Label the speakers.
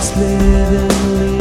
Speaker 1: It's living.